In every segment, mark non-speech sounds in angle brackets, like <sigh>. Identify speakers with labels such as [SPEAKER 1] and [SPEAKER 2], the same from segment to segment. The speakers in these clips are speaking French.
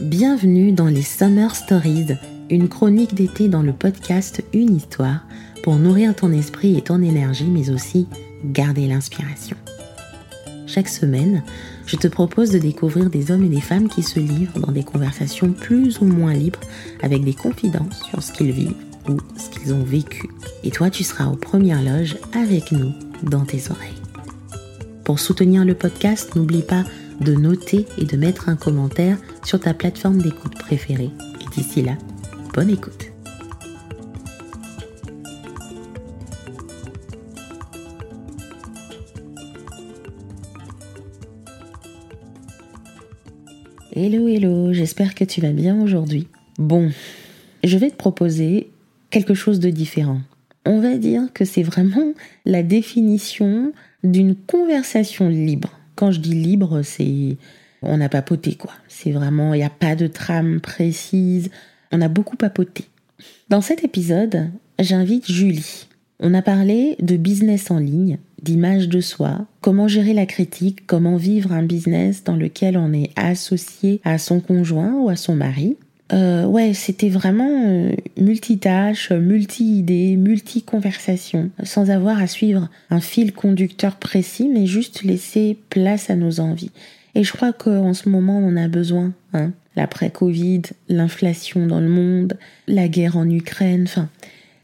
[SPEAKER 1] Bienvenue dans les Summer Stories, une chronique d'été dans le podcast Une histoire pour nourrir ton esprit et ton énergie, mais aussi garder l'inspiration. Chaque semaine, je te propose de découvrir des hommes et des femmes qui se livrent dans des conversations plus ou moins libres avec des confidences sur ce qu'ils vivent ou ce qu'ils ont vécu. Et toi, tu seras aux premières loges avec nous dans tes oreilles. Pour soutenir le podcast, n'oublie pas de noter et de mettre un commentaire sur ta plateforme d'écoute préférée. Et d'ici là, bonne écoute. Hello, hello, j'espère que tu vas bien aujourd'hui. Bon, je vais te proposer quelque chose de différent. On va dire que c'est vraiment la définition d'une conversation libre. Quand je dis libre, c'est on n'a papoté quoi. C'est vraiment il n'y a pas de trame précise. On a beaucoup papoté. Dans cet épisode, j'invite Julie. On a parlé de business en ligne, d'image de soi, comment gérer la critique, comment vivre un business dans lequel on est associé à son conjoint ou à son mari. Euh, ouais, c'était vraiment euh, multitâche, multi-idées, multi-conversations, sans avoir à suivre un fil conducteur précis, mais juste laisser place à nos envies. Et je crois qu'en ce moment, on a besoin, hein, l'après-Covid, l'inflation dans le monde, la guerre en Ukraine, enfin,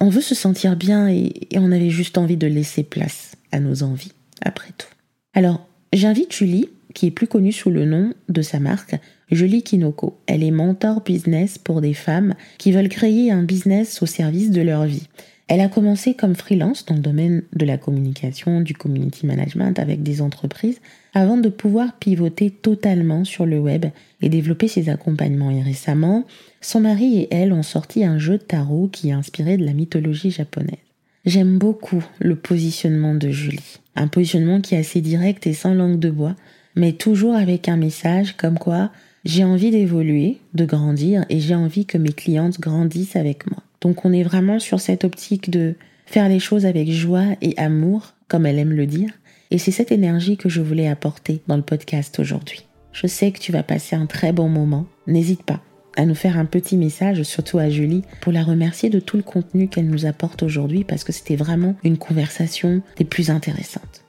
[SPEAKER 1] on veut se sentir bien et, on avait juste envie de laisser place à nos envies, après tout. Alors, j'invite Julie, qui est plus connue sous le nom de sa marque, Julie Kinoko. Elle est mentor business pour des femmes qui veulent créer un business au service de leur vie. Elle a commencé comme freelance dans le domaine de la communication, du community management avec des entreprises, avant de pouvoir pivoter totalement sur le web et développer ses accompagnements. Et récemment, son mari et elle ont sorti un jeu de tarot qui est inspiré de la mythologie japonaise. J'aime beaucoup le positionnement de Julie. Un positionnement qui est assez direct et sans langue de bois, mais toujours avec un message comme quoi j'ai envie d'évoluer, de grandir et j'ai envie que mes clientes grandissent avec moi. Donc on est vraiment sur cette optique de faire les choses avec joie et amour, comme elle aime le dire, et c'est cette énergie que je voulais apporter dans le podcast aujourd'hui. Je sais que tu vas passer un très bon moment, n'hésite pas à nous faire un petit message, surtout à Julie, pour la remercier de tout le contenu qu'elle nous apporte aujourd'hui parce que c'était vraiment une conversation des plus intéressantes.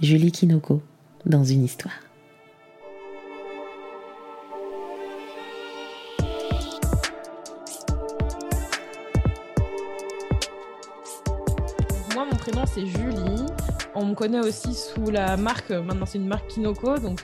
[SPEAKER 1] Julie Kinoko, dans une histoire.
[SPEAKER 2] Moi, mon prénom, c'est Julie. On me connaît aussi sous la marque, maintenant c'est une marque Kinoko, donc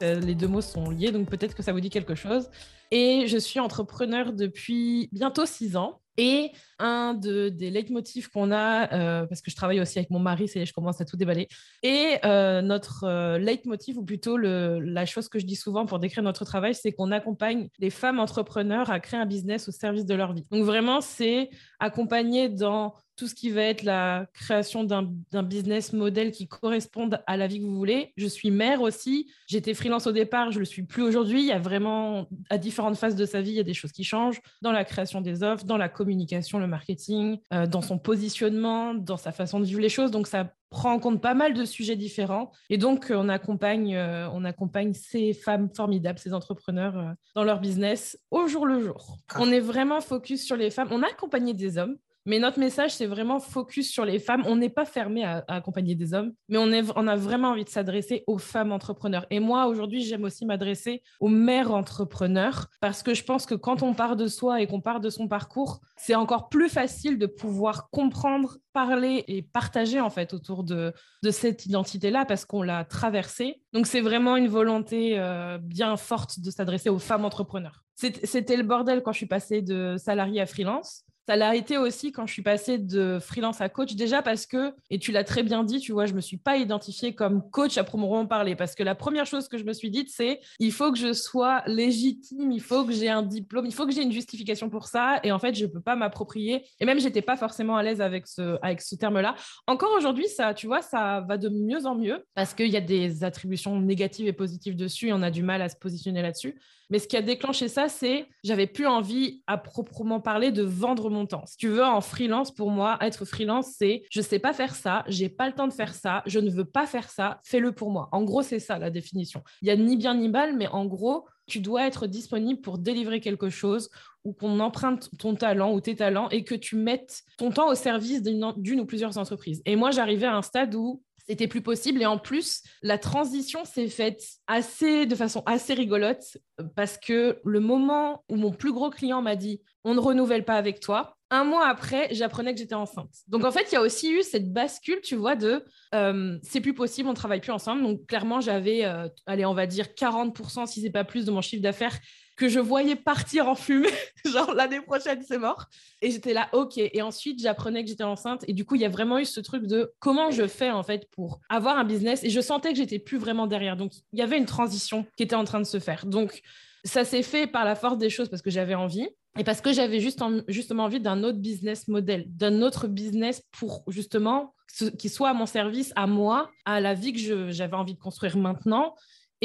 [SPEAKER 2] les deux mots sont liés, donc peut-être que ça vous dit quelque chose. Et je suis entrepreneur depuis bientôt six ans. Et un de, des leitmotifs qu'on a, euh, parce que je travaille aussi avec mon mari, c'est je commence à tout déballer. Et euh, notre euh, leitmotiv, ou plutôt la chose que je dis souvent pour décrire notre travail, c'est qu'on accompagne les femmes entrepreneurs à créer un business au service de leur vie. Donc vraiment, c'est accompagner dans tout ce qui va être la création d'un business model qui corresponde à la vie que vous voulez. Je suis mère aussi. J'étais freelance au départ, je ne le suis plus aujourd'hui. Il y a vraiment, à différentes phases de sa vie, il y a des choses qui changent dans la création des offres, dans la communication, le marketing, euh, dans son positionnement, dans sa façon de vivre les choses. Donc, ça prend en compte pas mal de sujets différents. Et donc, on accompagne, euh, on accompagne ces femmes formidables, ces entrepreneurs euh, dans leur business au jour le jour. Ah. On est vraiment focus sur les femmes. On a accompagné des hommes. Mais notre message, c'est vraiment focus sur les femmes. On n'est pas fermé à, accompagner des hommes, mais on, a vraiment envie de s'adresser aux femmes entrepreneurs. Et moi, aujourd'hui, j'aime aussi m'adresser aux mères entrepreneurs parce que je pense que quand on part de soi et qu'on part de son parcours, c'est encore plus facile de pouvoir comprendre, parler et partager en fait autour de, de cette identité-là parce qu'on l'a traversée. Donc, c'est vraiment une volonté euh, bien forte de s'adresser aux femmes entrepreneurs. C'était le bordel quand je suis passée de salarié à freelance. Ça l'a été aussi quand je suis passée de freelance à coach, déjà parce que, et tu l'as très bien dit, tu vois, je ne me suis pas identifiée comme coach à proprement parler, parce que la première chose que je me suis dite, c'est il faut que je sois légitime, il faut que j'ai un diplôme, il faut que j'ai une justification pour ça, et en fait, je ne peux pas m'approprier. Et même, j'étais pas forcément à l'aise avec ce, avec ce terme-là. Encore aujourd'hui, ça, tu vois, ça va de mieux en mieux, parce qu'il y a des attributions négatives et positives dessus, et on a du mal à se positionner là-dessus. Mais ce qui a déclenché ça, c'est j'avais plus envie à proprement parler de vendre mon temps. Si tu veux, en freelance, pour moi, être freelance, c'est je sais pas faire ça, j'ai pas le temps de faire ça, je ne veux pas faire ça, fais-le pour moi. En gros, c'est ça la définition. Il y a ni bien ni mal, mais en gros, tu dois être disponible pour délivrer quelque chose ou qu'on emprunte ton talent ou tes talents et que tu mettes ton temps au service d'une ou plusieurs entreprises. Et moi, j'arrivais à un stade où c'était plus possible. Et en plus, la transition s'est faite assez, de façon assez rigolote parce que le moment où mon plus gros client m'a dit on ne renouvelle pas avec toi, un mois après, j'apprenais que j'étais enceinte. Donc en fait, il y a aussi eu cette bascule, tu vois, de euh, c'est plus possible, on travaille plus ensemble. Donc clairement, j'avais, euh, allez, on va dire 40%, si c'est pas plus, de mon chiffre d'affaires que je voyais partir en fumée, <laughs> genre l'année prochaine c'est mort. Et j'étais là, ok. Et ensuite j'apprenais que j'étais enceinte. Et du coup il y a vraiment eu ce truc de comment je fais en fait pour avoir un business. Et je sentais que j'étais plus vraiment derrière. Donc il y avait une transition qui était en train de se faire. Donc ça s'est fait par la force des choses parce que j'avais envie. Et parce que j'avais juste justement envie d'un autre business model, d'un autre business pour justement qui soit à mon service, à moi, à la vie que j'avais envie de construire maintenant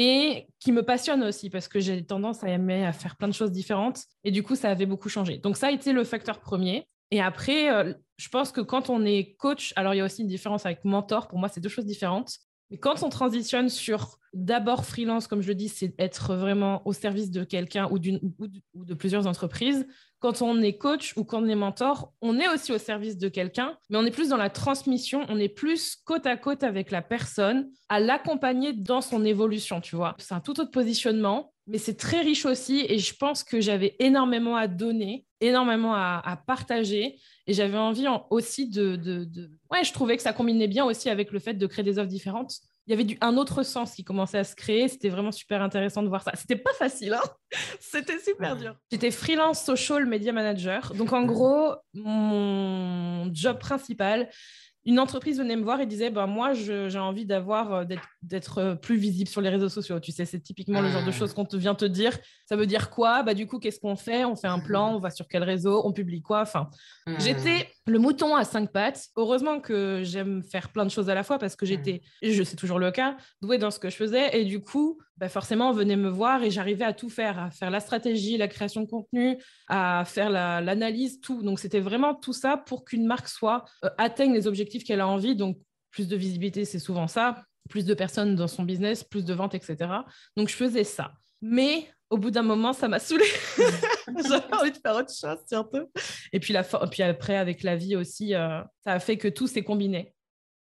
[SPEAKER 2] et qui me passionne aussi parce que j'ai tendance à aimer faire plein de choses différentes et du coup ça avait beaucoup changé. Donc ça a été le facteur premier. Et après, euh, je pense que quand on est coach, alors il y a aussi une différence avec mentor, pour moi c'est deux choses différentes. Mais quand on transitionne sur d'abord freelance, comme je le dis, c'est être vraiment au service de quelqu'un ou, de plusieurs entreprises. Quand on est coach ou quand on est mentor, on est aussi au service de quelqu'un, mais on est plus dans la transmission, on est plus côte à côte avec la personne, à l'accompagner dans son évolution, tu vois. C'est un tout autre positionnement, mais c'est très riche aussi et je pense que j'avais énormément à donner, énormément à, partager et j'avais envie aussi de, de, de... Ouais, je trouvais que ça combinait bien aussi avec le fait de créer des offres différentes il y avait du, un autre sens qui commençait à se créer. C'était vraiment super intéressant de voir ça. C'était pas facile, hein <laughs> C'était super dur. J'étais freelance social media manager. Donc, en gros, mon job principal, une entreprise venait me voir et disait bah, Moi, j'ai envie d'avoir euh, d'être euh, plus visible sur les réseaux sociaux. Tu sais, c'est typiquement le genre de ah. choses qu'on te vient te dire. Ça veut dire quoi? Bah, Du coup, qu'est-ce qu'on fait? On fait un plan, on va sur quel réseau? On publie quoi? Enfin, hmm. j'étais le mouton à cinq pattes. Heureusement que j'aime faire plein de choses à la fois parce que j'étais, et je sais toujours le cas, douée dans ce que je faisais. Et du coup, bah forcément, on venait me voir et j'arrivais à tout faire, à faire la stratégie, la création de contenu, à faire l'analyse, tout. Donc, c'était vraiment tout ça pour qu'une marque soit euh, atteigne les objectifs qu'elle a envie. Donc, plus de visibilité, c'est souvent ça. Plus de personnes dans son business, plus de ventes, etc. Donc, je faisais ça. Mais au bout d'un moment, ça m'a saoulée. <laughs> <laughs> J'avais envie de faire autre chose, surtout. Et puis, la puis après, avec la vie aussi, euh, ça a fait que tout s'est combiné.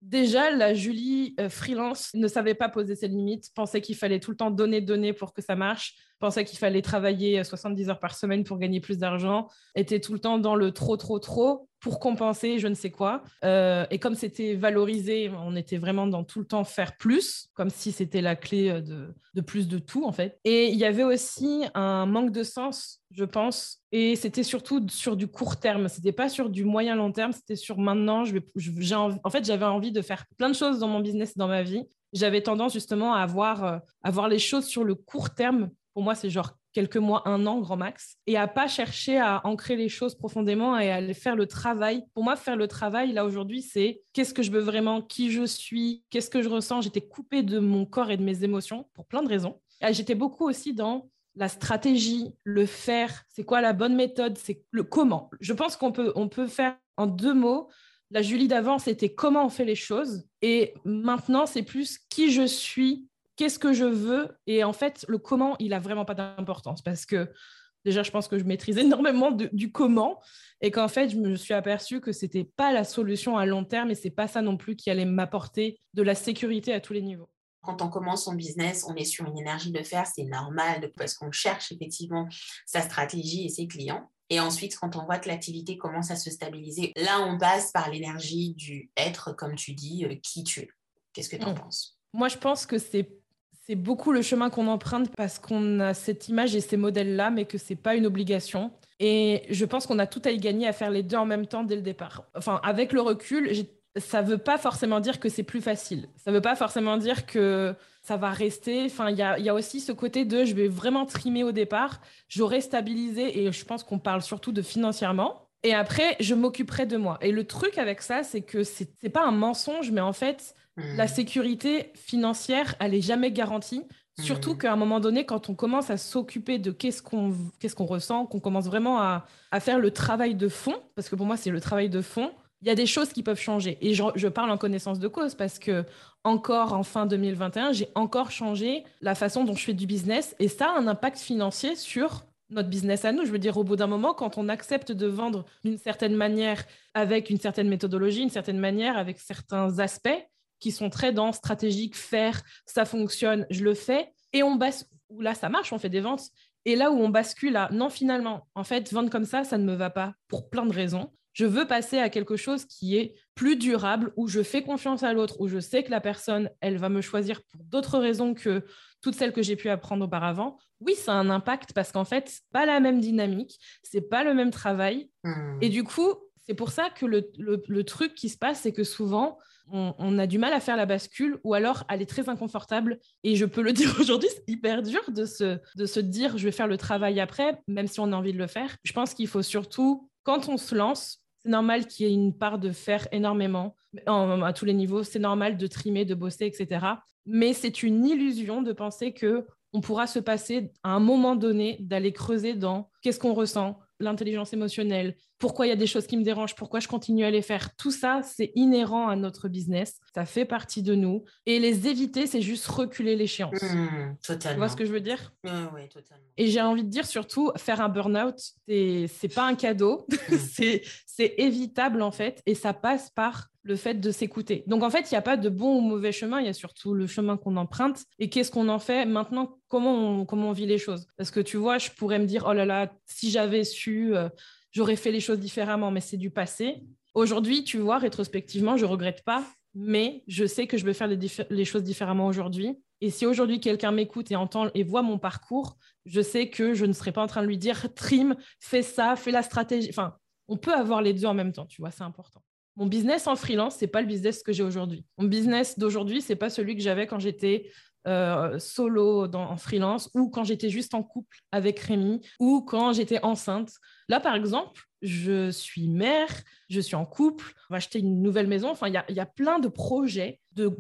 [SPEAKER 2] Déjà, la Julie euh, freelance ne savait pas poser ses limites, pensait qu'il fallait tout le temps donner, donner pour que ça marche, pensait qu'il fallait travailler 70 euh, heures par semaine pour gagner plus d'argent, était tout le temps dans le trop, trop, trop pour compenser je ne sais quoi. Euh, et comme c'était valorisé, on était vraiment dans tout le temps faire plus, comme si c'était la clé euh, de, de, plus de tout en fait. Et il y avait aussi un manque de sens, je pense, et c'était surtout sur du court terme. C'était pas sur du moyen long terme, c'était sur maintenant. Je j'ai en fait, j'avais envie de faire plein de choses dans mon business, dans ma vie. J'avais tendance justement à voir, euh, à voir les choses sur le court terme. Pour moi, c'est genre quelques mois, un an, grand max, et à pas chercher à ancrer les choses profondément et à faire le travail. Pour moi, faire le travail, là, aujourd'hui, c'est qu'est-ce que je veux vraiment, qui je suis, qu'est-ce que je ressens. J'étais coupée de mon corps et de mes émotions pour plein de raisons. J'étais beaucoup aussi dans la stratégie, le faire, c'est quoi la bonne méthode, c'est le comment. Je pense qu'on peut, on peut faire en deux mots. La Julie d'avant, c'était comment on fait les choses. Et maintenant, c'est plus qui je suis qu'est-ce que je veux Et en fait, le comment, il a vraiment pas d'importance parce que déjà, je pense que je maîtrise <laughs> énormément du comment et qu'en fait, je me suis aperçue que c'était pas la solution à long terme et c'est pas ça non plus qui allait m'apporter de la sécurité à tous les niveaux.
[SPEAKER 3] Quand on commence son business, on est sur une énergie de faire, c'est normal parce qu'on cherche effectivement sa stratégie et ses clients. Et ensuite, quand on voit que l'activité commence à se stabiliser, là, on passe par l'énergie du être, comme tu dis, euh, qui tu es. Qu'est-ce que tu en mmh. penses?
[SPEAKER 2] Moi, je pense que c'est c'est beaucoup le chemin qu'on emprunte parce qu'on a cette image et ces modèles-là, mais que c'est pas une obligation. Et je pense qu'on a tout à y gagner à faire les deux en même temps dès le départ. Enfin, avec le recul, ça veut pas forcément dire que c'est plus facile. Ça veut pas forcément dire que ça va rester. Enfin, il y a, y a, aussi ce côté de je vais vraiment trimer au départ, j'aurai stabilisé et je pense qu'on parle surtout de financièrement. Et après, je m'occuperai de moi. Et le truc avec ça, c'est que c'est pas un mensonge, mais en fait, la mmh. sécurité financière, elle est jamais garantie. Surtout mmh. qu'à un moment donné, quand on commence à s'occuper de qu'est-ce qu'on qu'est-ce qu'on ressent, qu'on commence vraiment à, faire le travail de fond, parce que pour moi, c'est le travail de fond, il y a des choses qui peuvent changer. Et je, parle en connaissance de cause parce que encore en fin 2021, j'ai encore changé la façon dont je fais du business et ça a un impact financier sur notre business à nous. Je veux dire, au bout d'un moment, quand on accepte de vendre d'une certaine manière, avec une certaine méthodologie, une certaine manière, avec certains aspects qui sont très dans stratégique, faire, ça fonctionne, je le fais, et on basse, là ça marche, on fait des ventes, et là où on bascule à non, finalement, en fait, vendre comme ça, ça ne me va pas pour plein de raisons. Je veux passer à quelque chose qui est plus durable, où je fais confiance à l'autre, où je sais que la personne, elle va me choisir pour d'autres raisons que toutes celles que j'ai pu apprendre auparavant. Oui, ça a un impact parce qu'en fait, c'est pas la même dynamique, c'est pas le même travail. Hmm. Et du coup, c'est pour ça que le, truc qui se passe, c'est que souvent, on, a du mal à faire la bascule ou alors elle est très inconfortable. Et je peux le <laughs> dire aujourd'hui, c'est hyper dur de se, de se dire je vais faire le travail après, même si on a envie de le faire. Je pense qu'il faut surtout, quand on se lance, c'est normal qu'il y ait une part de faire énormément à tous les niveaux. C'est normal de trimer, de bosser, etc. Mais c'est une illusion de penser que on pourra se passer à un moment donné d'aller creuser dans qu'est-ce qu'on ressent, l'intelligence émotionnelle, pourquoi il y a des choses qui me dérangent, pourquoi je continue à les faire. Tout ça, c'est inhérent à notre business. Ça fait partie de nous. Et les éviter, c'est juste reculer l'échéance.
[SPEAKER 3] Mmh,
[SPEAKER 2] totalement. Tu vois ce que je veux dire?
[SPEAKER 3] Oui, totalement.
[SPEAKER 2] Et j'ai envie de dire surtout, faire un burn-out, c'est pas un cadeau. <laughs> Mmh. c'est évitable, en fait. Et ça passe par le fait de s'écouter. Donc en fait, il n'y a pas de bon ou mauvais chemin, il y a surtout le chemin qu'on emprunte et qu'est-ce qu'on en fait maintenant, comment on, vit les choses? Parce que tu vois, je pourrais me dire, oh là là, si j'avais su, euh, j'aurais fait les choses différemment, mais c'est du passé. Aujourd'hui, tu vois, rétrospectivement, je regrette pas, mais je sais que je vais faire les, les choses différemment aujourd'hui. Et si aujourd'hui quelqu'un m'écoute et entend et voit mon parcours, je sais que je ne serai pas en train de lui dire, trim, fais ça, fais la stratégie. Enfin, on peut avoir les deux en même temps, tu vois, c'est important. Mon business en freelance, c'est pas le business que j'ai aujourd'hui. Mon business d'aujourd'hui, c'est pas celui que j'avais quand j'étais euh, solo en freelance ou quand j'étais juste en couple avec Rémi ou quand j'étais enceinte. Là, par exemple, je suis mère, je suis en couple, on va acheter une nouvelle maison. Enfin, il y, a, plein de projets de,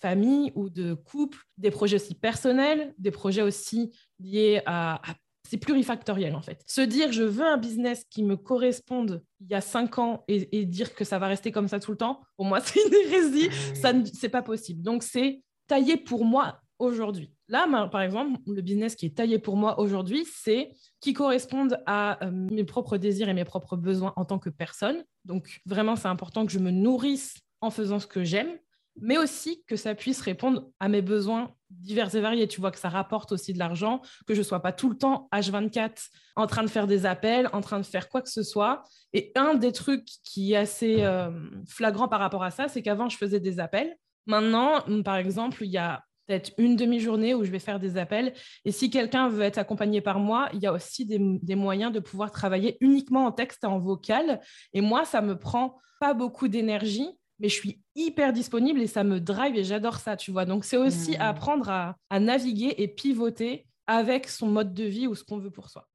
[SPEAKER 2] famille ou de couple, des projets aussi personnels, des projets aussi liés à, c'est plurifactoriel en fait. Se dire je veux un business qui me corresponde il y a cinq ans et, dire que ça va rester comme ça tout le temps, pour moi <laughs> c'est une hérésie, ça c'est pas possible. Donc c'est taillé pour moi aujourd'hui. Là, par exemple, le business qui est taillé pour moi aujourd'hui, c'est qui corresponde à euh, mes propres désirs et mes propres besoins en tant que personne. Donc, vraiment, c'est important que je me nourrisse en faisant ce que j'aime, mais aussi que ça puisse répondre à mes besoins divers et variés. Tu vois que ça rapporte aussi de l'argent, que je ne sois pas tout le temps H24 en train de faire des appels, en train de faire quoi que ce soit. Et un des trucs qui est assez euh, flagrant par rapport à ça, c'est qu'avant, je faisais des appels. Maintenant, par exemple, il y a peut-être une demi-journée où je vais faire des appels. Et si quelqu'un veut être accompagné par moi, il y a aussi des, moyens de pouvoir travailler uniquement en texte et en vocal. Et moi, ça me prend pas beaucoup d'énergie, mais je suis hyper disponible et ça me drive et j'adore ça, tu vois. Donc, c'est aussi mmh. apprendre à, naviguer et pivoter avec son mode de vie ou ce qu'on veut pour soi.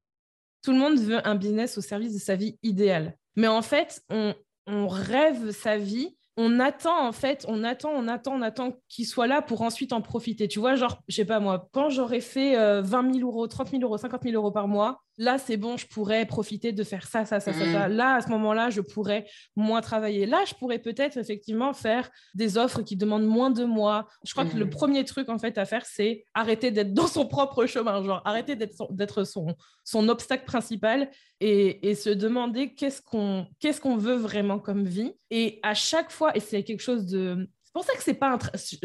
[SPEAKER 2] Tout le monde veut un business au service de sa vie idéale. Mais en fait, on, on rêve sa vie on attend en fait, on attend, on attend, on attend qu'il soit là pour ensuite en profiter. Tu vois, genre, je sais pas moi, quand j'aurais fait 20 000 euros, 30 000 euros, 50 000 euros par mois, là, c'est bon, je pourrais profiter de faire ça, ça, ça, ça, ça. Mmh. Là, à ce moment-là, je pourrais moins travailler. Là, je pourrais peut-être effectivement faire des offres qui demandent moins de moi. Je crois que le mmh. premier truc, en fait, à faire, c'est arrêter d'être dans son propre chemin, genre arrêter d'être son, son, obstacle principal et, se demander qu'est-ce qu'on qu'est-ce qu'on veut vraiment comme vie. Et à chaque fois, et c'est quelque chose de pour ça que c'est pas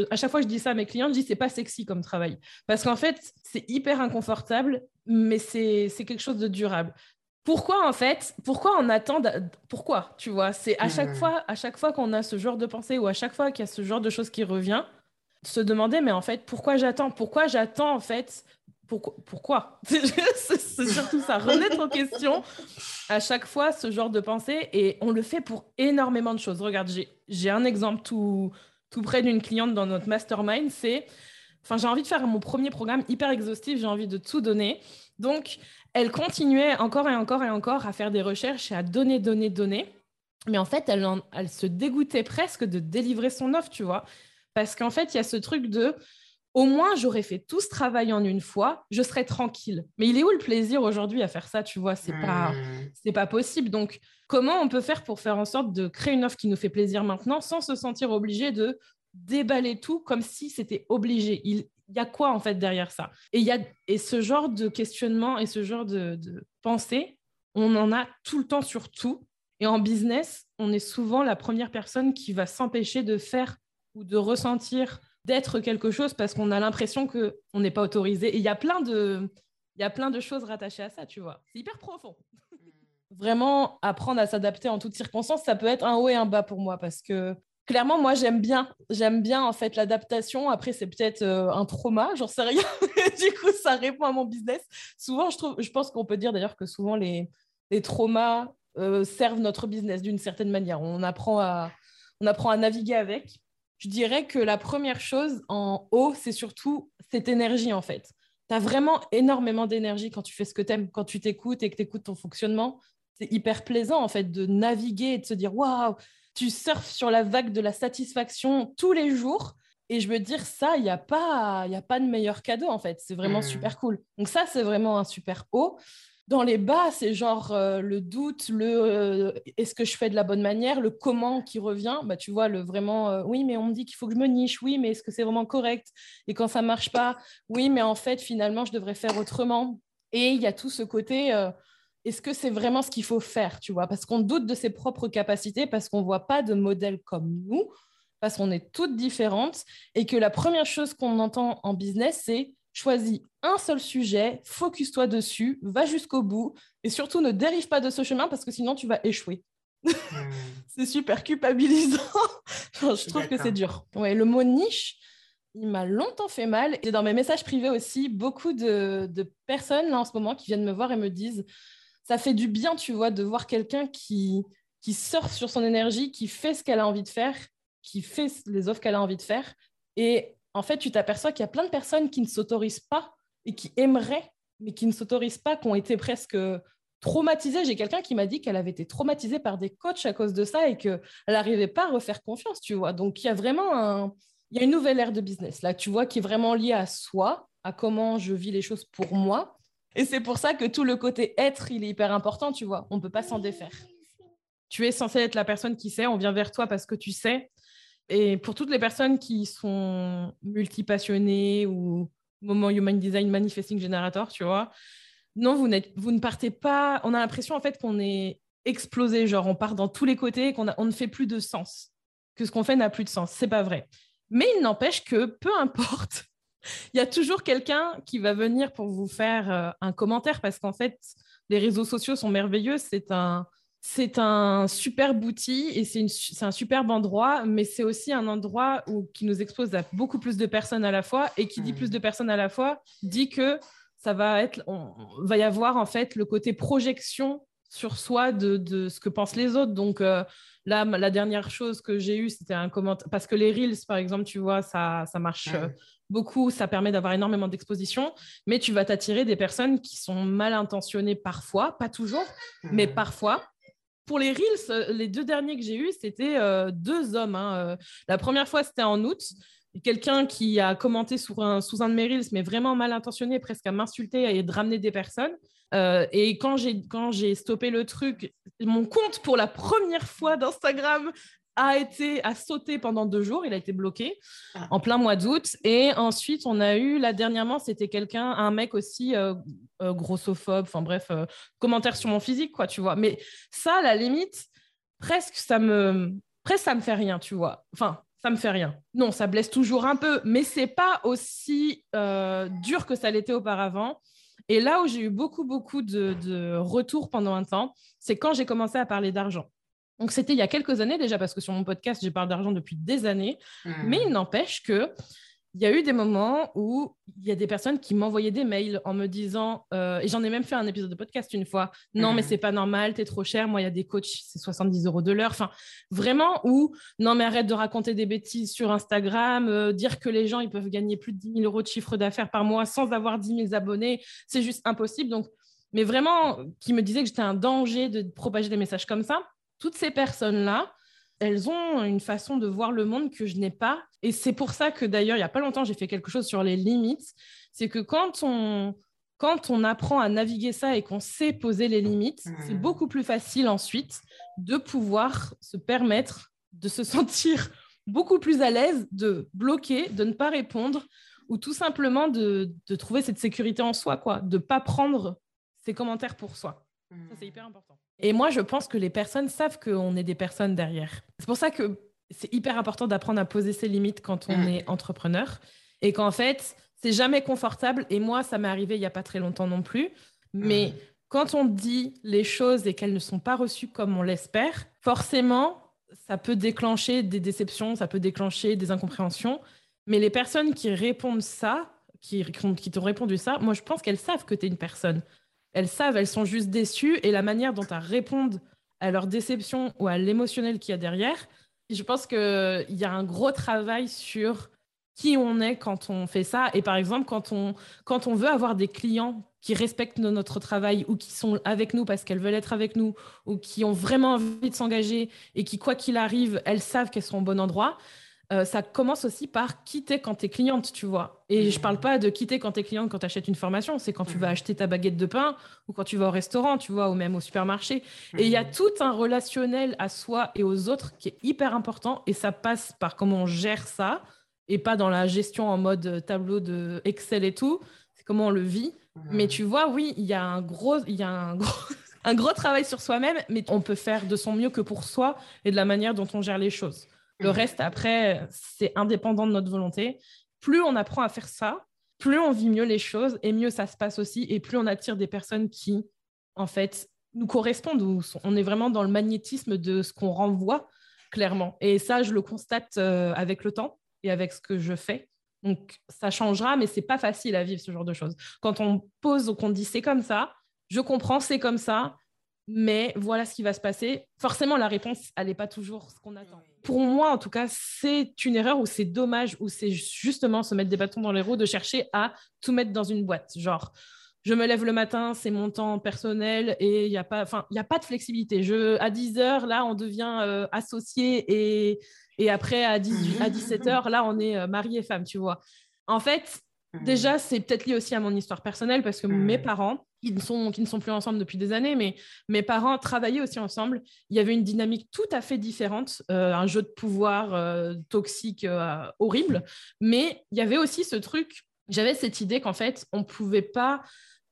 [SPEAKER 2] à chaque fois que je dis ça à mes clients, je dis c'est pas sexy comme travail parce qu'en fait c'est hyper inconfortable, mais c'est quelque chose de durable. Pourquoi en fait Pourquoi on attend Pourquoi Tu vois, c'est à chaque fois, à chaque fois qu'on a ce genre de pensée ou à chaque fois qu'il y a ce genre de choses qui revient, se demander mais en fait pourquoi j'attends? Pourquoi j'attends en fait pourquoi, pourquoi? <laughs> C'est surtout ça, remettre en question à chaque fois ce genre de pensée et on le fait pour énormément de choses. Regarde, j'ai un exemple tout, tout près d'une cliente dans notre mastermind, c'est, enfin, j'ai envie de faire mon premier programme hyper exhaustif, j'ai envie de tout donner. Donc, elle continuait encore et encore et encore à faire des recherches et à donner, donner, donner. Mais en fait, elle, elle se dégoûtait presque de délivrer son offre, tu vois. Parce qu'en fait, il y a ce truc de au moins j'aurais fait tout ce travail en une fois, je serais tranquille. Mais il est où le plaisir aujourd'hui à faire ça, tu vois? C'est pas hmm. c'est pas possible. Donc comment on peut faire pour faire en sorte de créer une offre qui nous fait plaisir maintenant sans se sentir obligé de déballer tout comme si c'était obligé. Il y a quoi en fait derrière ça? Et y a et ce genre de questionnement et ce genre de, de pensée, on en a tout le temps sur tout. Et en business, on est souvent la première personne qui va s'empêcher de faire ou de ressentir d'être quelque chose parce qu'on a l'impression que on n'est pas autorisé. Et il y a plein de il y a plein de choses rattachées à ça, tu vois. C'est hyper profond. Vraiment apprendre à s'adapter en toutes circonstances, ça peut être un haut et un bas pour moi parce que clairement moi j'aime bien, j'aime bien en fait l'adaptation. Après c'est peut-être euh, un trauma, j'en sais rien. <laughs> du coup ça répond à mon business. Souvent je trouve je pense qu'on peut dire d'ailleurs que souvent les les traumas euh, servent notre business d'une certaine manière. On apprend à on apprend à naviguer avec je dirais que la première chose en haut, c'est surtout cette énergie en fait. Tu as vraiment énormément d'énergie quand tu fais ce que tu aimes, quand tu t'écoutes et que tu écoutes ton fonctionnement. C'est hyper plaisant en fait de naviguer et de se dire waouh, tu surfes sur la vague de la satisfaction tous les jours. Et je veux dire, ça, il n'y a, pas, y a pas de meilleur cadeau en fait. C'est vraiment mmh. super cool. Donc, ça, c'est vraiment un super haut. Dans les bas, c'est genre euh, le doute, le euh, est-ce que je fais de la bonne manière, le comment qui revient. Bah, tu vois, le vraiment euh, oui, mais on me dit qu'il faut que je me niche, oui, mais est-ce que c'est vraiment correct? Et quand ça marche pas, oui, mais en fait, finalement, je devrais faire autrement. Et il y a tout ce côté est-ce que c'est vraiment ce qu'il faut faire, tu vois? Parce qu'on doute de ses propres capacités, parce qu'on ne voit pas de modèle comme nous, parce qu'on est toutes différentes, et que la première chose qu'on entend en business, c'est choisis un seul sujet, focus-toi dessus, va jusqu'au bout et surtout ne dérive pas de ce chemin parce que sinon tu vas échouer. Hmm. <laughs> c'est super culpabilisant. je trouve que c'est dur. Ouais, le mot niche, il m'a longtemps fait mal. Et dans mes messages privés aussi, beaucoup de, personnes là en ce moment qui viennent me voir et me disent ça fait du bien, tu vois, de voir quelqu'un qui, qui surfe sur son énergie, qui fait ce qu'elle a envie de faire, qui fait les offres qu'elle a envie de faire. Et en fait, tu t'aperçois qu'il y a plein de personnes qui ne s'autorisent pas et qui aimeraient, mais qui ne s'autorisent pas, qui ont été presque traumatisées. J'ai quelqu'un qui m'a dit qu'elle avait été traumatisée par des coachs à cause de ça et qu'elle n'arrivait pas à refaire confiance, tu vois. Donc, il y a vraiment un... Il y a une nouvelle ère de business, là, tu vois, qui est vraiment liée à soi, à comment je vis les choses pour moi. Et c'est pour ça que tout le côté être, il est hyper important, tu vois. On ne peut pas s'en défaire. Tu es censé être la personne qui sait, on vient vers toi parce que tu sais. Et pour toutes les personnes qui sont multipassionnées ou moment Human Design Manifesting Generator, tu vois, non, vous, vous ne partez pas. On a l'impression en fait qu'on est explosé, genre on part dans tous les côtés qu'on on ne fait plus de sens, que ce qu'on fait n'a plus de sens. C'est pas vrai. Mais il n'empêche que peu importe, il y a toujours quelqu'un qui va venir pour vous faire euh, un commentaire parce qu'en fait, les réseaux sociaux sont merveilleux. C'est un, c'est un superbe outil et c'est un superbe endroit, mais c'est aussi un endroit où, qui nous expose à beaucoup plus de personnes à la fois. Et qui dit plus de personnes à la fois dit que ça va être, on, va y avoir en fait le côté projection sur soi de, ce que pensent les autres. Donc euh, là, la dernière chose que j'ai eue, c'était un commentaire parce que les reels, par exemple, tu vois, ça, ça marche. Euh, beaucoup, ça permet d'avoir énormément d'exposition, mais tu vas t'attirer des personnes qui sont mal intentionnées parfois, pas toujours, mais parfois, pour les Reels, euh, les deux derniers que j'ai eus, c'était euh, deux hommes. Hein. La première fois, c'était en août. Quelqu'un qui a commenté sous un, sous un de mes Reels, mais vraiment mal intentionné, presque à m'insulter et de ramener des personnes. Et quand j'ai stoppé le truc, mon compte pour la première fois d'Instagram a été a sauté pendant deux jours, il a été bloqué ah. en plein mois d'août. Et ensuite, on a eu là dernièrement, c'était quelqu'un, un mec aussi euh, euh, grossophobe, enfin bref, euh, commentaire sur mon physique, quoi, tu vois. Mais ça, à la limite, presque ça me, presque ça me fait rien, tu vois. Enfin, ça me fait rien. Non, ça blesse toujours un peu, mais c'est pas aussi dur que ça l'était auparavant. Et là où j'ai eu beaucoup, beaucoup de, de retours pendant un temps, c'est quand j'ai commencé à parler d'argent. Donc, c'était il y a quelques années déjà, parce que sur mon podcast, j'ai parlé d'argent depuis des années. Hmm. Mais il n'empêche que il y a eu des moments où il y a des personnes qui m'envoyaient des mails en me disant, euh, et j'en ai même fait un épisode de podcast une fois, non, mais hmm. c'est pas normal, t'es trop cher. Moi, il y a des coachs, c'est 70 euros de l'heure. Enfin, vraiment, ou non, mais arrête de raconter des bêtises sur Instagram, euh, dire que les gens, ils peuvent gagner plus de 10 000 euros de chiffre d'affaires par mois sans avoir 10 000 abonnés, c'est juste impossible. Donc, mais vraiment, qui me disaient que j'étais un danger de propager des messages comme ça toutes ces personnes-là, elles ont une façon de voir le monde que je n'ai pas. Et c'est pour ça que d'ailleurs, il n'y a pas longtemps, j'ai fait quelque chose sur les limites. C'est que quand on, quand on apprend à naviguer ça et qu'on sait poser les limites, c'est
[SPEAKER 3] Hmm.
[SPEAKER 2] beaucoup plus facile ensuite de pouvoir se permettre de se <laughs> sentir beaucoup plus à l'aise, de bloquer, de ne pas répondre ou tout simplement de, de trouver cette sécurité en soi, quoi, de ne pas prendre ses commentaires pour soi. Ça, c'est hyper important. Et moi, je pense que les personnes savent qu'on est des personnes derrière. C'est pour ça que c'est hyper important d'apprendre à poser ses limites quand on
[SPEAKER 3] Mm.
[SPEAKER 2] est entrepreneur et qu'en fait, c'est jamais confortable. Et moi, ça m'est arrivé il n'y a pas très longtemps non plus. Mais
[SPEAKER 3] Mm.
[SPEAKER 2] quand on dit les choses et qu'elles ne sont pas reçues comme on l'espère, forcément, ça peut déclencher des déceptions, ça peut déclencher des incompréhensions. Mais les personnes qui répondent ça, qui, qui t'ont répondu ça, moi, je pense qu'elles savent que tu es une personne. Elles savent, elles sont juste déçues. Et la manière dont elles répondent à leur déception ou à l'émotionnel qu'il y a derrière, je pense qu'il y a un gros travail sur qui on est quand on fait ça. Et par exemple, quand on, quand on veut avoir des clients qui respectent no- notre travail ou qui sont avec nous parce qu'elles veulent être avec nous ou qui ont vraiment envie de s'engager et qui, quoi qu'il arrive, elles savent qu'elles sont au bon endroit, euh, ça commence aussi par quitter quand tu es cliente, tu vois. Et je parle pas de quitter quand tu es cliente quand tu achètes une formation, c'est quand tu vas acheter ta baguette de pain ou quand tu vas au restaurant, tu vois, ou même au supermarché. Et il y a tout un relationnel à soi et aux autres qui est hyper important et ça passe par comment on gère ça et pas dans la gestion en mode euh, tableau de Excel et tout. C'est comment on le vit. Mais tu vois, oui, il y a un gros, il y a un gros, <laughs> un gros travail sur soi-même, mais on peut faire de son mieux que pour soi et de la manière dont on gère les choses. Le reste, après, c'est indépendant de notre volonté. Plus on apprend à faire ça, plus on vit mieux les choses et mieux ça se passe aussi. Et plus on attire des personnes qui, en fait, nous correspondent. On est vraiment dans le magnétisme de ce qu'on renvoie, clairement. Et ça, je le constate euh, avec le temps et avec ce que je fais. Donc, ça changera, mais c'est pas facile à vivre ce genre de choses. Quand on pose ou qu'on dit c'est comme ça, je comprends, c'est comme ça, mais voilà ce qui va se passer. Forcément, la réponse, elle n'est pas toujours ce qu'on attend. Pour moi, en tout cas, c'est une erreur ou c'est dommage ou c'est justement se mettre des bâtons dans les roues de chercher à tout mettre dans une boîte. Genre, je me lève le matin, c'est mon temps personnel et il n'y a, pas- y a pas de flexibilité. Je, à 10 heures, là, on devient euh, associé et, et après, à, 18, à 17 heures, là, on est euh, mari et femme, tu vois. En fait,
[SPEAKER 3] Hmm.
[SPEAKER 2] Déjà, c'est peut-être lié aussi à mon histoire personnelle parce que
[SPEAKER 3] Mm.
[SPEAKER 2] mes parents, qui ne, sont, qui ne sont plus ensemble depuis des années, mais mes parents travaillaient aussi ensemble. Il y avait une dynamique tout à fait différente, euh, un jeu de pouvoir euh, toxique, euh, horrible. Mais il y avait aussi ce truc, j'avais cette idée qu'en fait, on pouvait pas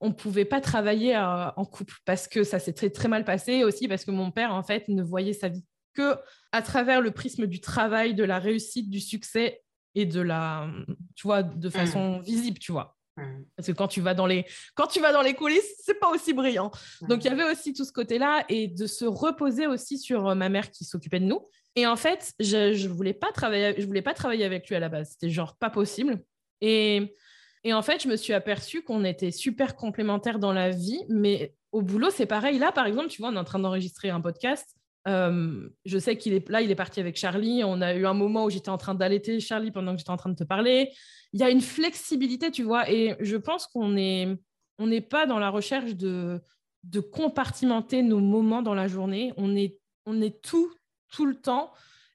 [SPEAKER 2] on pouvait pas travailler en couple parce que ça s'est très, très mal passé aussi parce que mon père en fait ne voyait sa vie que à travers le prisme du travail, de la réussite, du succès et de la, tu vois, de façon visible, tu vois.
[SPEAKER 3] Hmm.
[SPEAKER 2] Parce que quand tu vas dans les, quand tu vas dans les coulisses, c'est pas aussi brillant. Donc il y avait aussi tout ce côté-là et de se reposer aussi sur euh, ma mère qui s'occupait de nous. Et en fait, je, je voulais pas travailler, je voulais pas travailler avec lui à la base. C'était genre pas possible. Et et en fait, je me suis aperçue qu'on était super complémentaires dans la vie, mais au boulot, c'est pareil. Là, par exemple, tu vois, on est en train d'enregistrer un podcast. Je sais qu'il est là, il est parti avec Charlie. On a eu un moment où j'étais en train d'allaiter Charlie pendant que j'étais en train de te parler. Il y a une flexibilité, tu vois, et je pense qu'on on n'est pas dans la recherche de, de compartimenter nos moments dans la journée. On est, on est tout, tout le temps,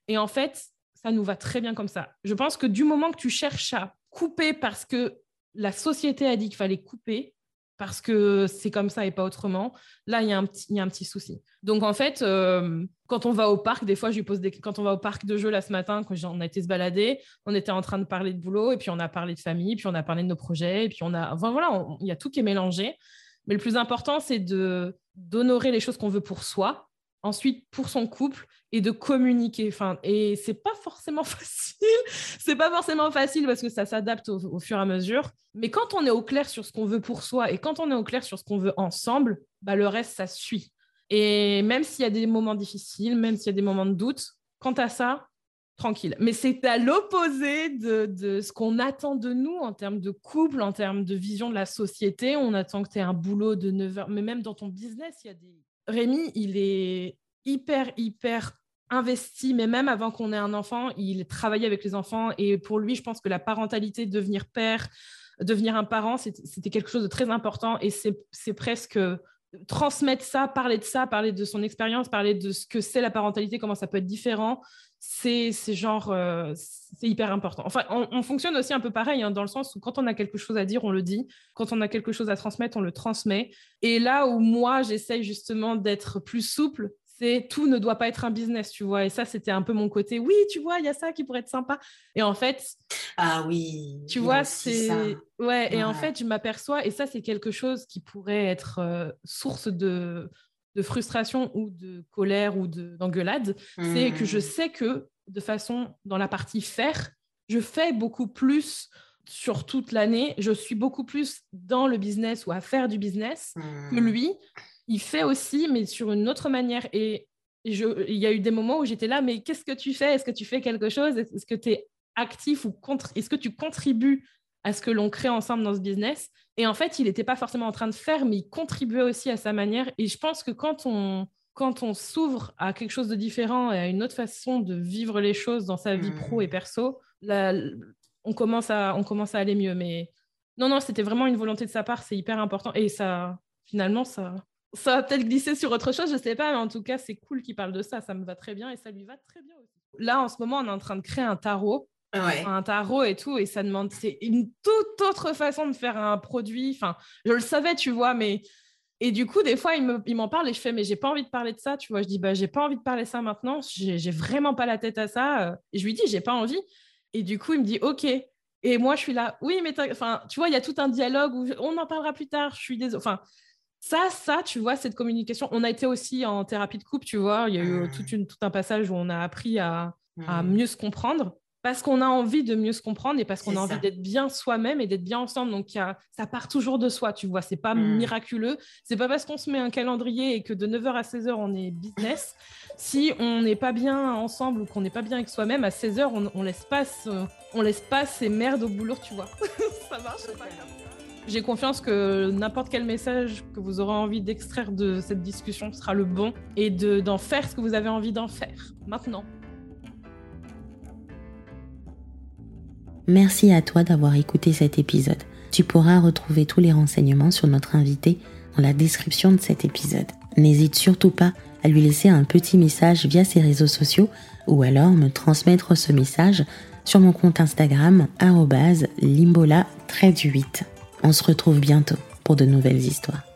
[SPEAKER 2] et en fait, ça nous va très bien comme ça. Je pense que du moment que tu cherches à couper parce que la société a dit qu'il fallait couper, parce que c'est comme ça et pas autrement, là, il y, a un petit- y a un petit souci. Donc, en fait, euh, quand on va au parc, des fois, je lui pose des... Quand on va au parc de jeux là ce matin, quand on a été se balader, on était en train de parler de boulot, et puis on a parlé de famille, puis on a parlé de nos projets, et puis on a... Enfin, voilà, il y a tout qui est mélangé. Mais le plus important, c'est d'honorer les choses qu'on veut pour soi, ensuite pour son couple, et de communiquer. Enfin, et c'est pas forcément <laughs> facile. c'est pas forcément facile parce que ça s'adapte au, fur et à mesure. Mais quand on est au clair sur ce qu'on veut pour soi et quand on est au clair sur ce qu'on veut ensemble, bah, le reste, ça suit. Et même s'il y a des moments difficiles, même s'il y a des moments de doute, quant à ça, tranquille. Mais c'est à l'opposé de, de ce qu'on attend de nous en termes de couple, en termes de vision de la société. On attend que tu aies un boulot de 9 heures, mais même dans ton business, il y a des... Rémi, il est hyper, hyper investi, mais même avant qu'on ait un enfant, il travaillait avec les enfants. Et pour lui, je pense que la parentalité, devenir père, devenir un parent, c'était quelque chose de très important. Et c'est presque transmettre ça, parler de ça, parler de son expérience, parler de ce que c'est la parentalité, comment ça peut être différent, c'est genre, euh, c'est hyper important. Enfin, on, fonctionne aussi un peu pareil, hein, dans le sens où quand on a quelque chose à dire, on le dit. Quand on a quelque chose à transmettre, on le transmet. Et là où moi, j'essaye justement d'être plus souple, c'est tout ne doit pas être un business, tu vois. Et ça, c'était un peu mon côté. Oui, tu vois, il y a ça qui pourrait être sympa. Et en fait,
[SPEAKER 3] ah oui,
[SPEAKER 2] tu vois, c'est ouais. Et en fait, je m'aperçois, et ça, c'est quelque chose qui pourrait être euh, source de de frustration ou de colère ou d'engueulade, c'est que je mmh. sais que de façon dans la partie faire, je fais beaucoup plus sur toute l'année, je suis beaucoup plus dans le business ou à faire du business que mmh. lui il fait aussi, mais sur une autre manière. Et je, il y a eu des moments où j'étais là, mais qu'est-ce que tu fais? Est-ce que tu fais quelque chose? Est-ce que tu es actif ou contre? Est-ce que tu contribues à ce que l'on crée ensemble dans ce business Et en fait, il n'était pas forcément en train de faire, mais il contribuait aussi à sa manière. Et je pense que quand on, quand on s'ouvre à quelque chose de différent et à une autre façon de vivre les choses dans sa vie pro et perso, là, on, commence à, on commence à aller mieux. Mais non, non, c'était vraiment une volonté de sa part, c'est hyper important. Et ça, finalement, ça, ça va peut-être glisser sur autre chose, je sais pas, mais en tout cas, c'est cool qu'il parle de ça. Ça me va très bien et ça lui va très bien aussi. Là, en ce moment, on est en train de créer un tarot. Un tarot et tout, et ça demande, c'est une toute autre façon de faire un produit. Enfin, je le savais, tu vois, mais. Et du coup, des fois, il, me, il m'en parle et je fais, mais j'ai pas envie de parler de ça, tu vois. Je dis, bah, j'ai pas envie de parler de ça maintenant, j'ai, vraiment pas la tête à ça. Et je lui dis, j'ai pas envie. Et du coup, il me dit, OK. Et moi, je suis là, oui, mais enfin, tu vois, il y a tout un dialogue où on en parlera plus tard, je suis désolée. Enfin, ça, ça, tu vois, cette communication, on a été aussi en thérapie de couple, tu vois, il y a eu tout, une, tout un passage où on a appris à, à mmh. mieux se comprendre parce qu'on a envie de mieux se comprendre et parce qu'on a envie d'être bien soi-même et d'être bien ensemble. Donc, ça part toujours de soi, tu vois. C'est pas mmh. miraculeux. C'est pas parce qu'on se met un calendrier et que de 9h à 16h, on est business. si on n'est pas bien ensemble ou qu'on n'est pas bien avec soi-même, à 16h, on, on, laisse pas on laisse pas ces merdes au boulot, tu vois. <laughs> ça marche pas j'ai confiance que n'importe quel message que vous aurez envie d'extraire de cette discussion sera le bon et d'en faire ce que vous avez envie d'en faire maintenant.
[SPEAKER 1] Merci à toi d'avoir écouté cet épisode. Tu pourras retrouver tous les renseignements sur notre invité dans la description de cet épisode. N'hésite surtout pas à lui laisser un petit message via ses réseaux sociaux ou alors me transmettre ce message sur mon compte Instagram limbola 8. On se retrouve bientôt pour de nouvelles histoires.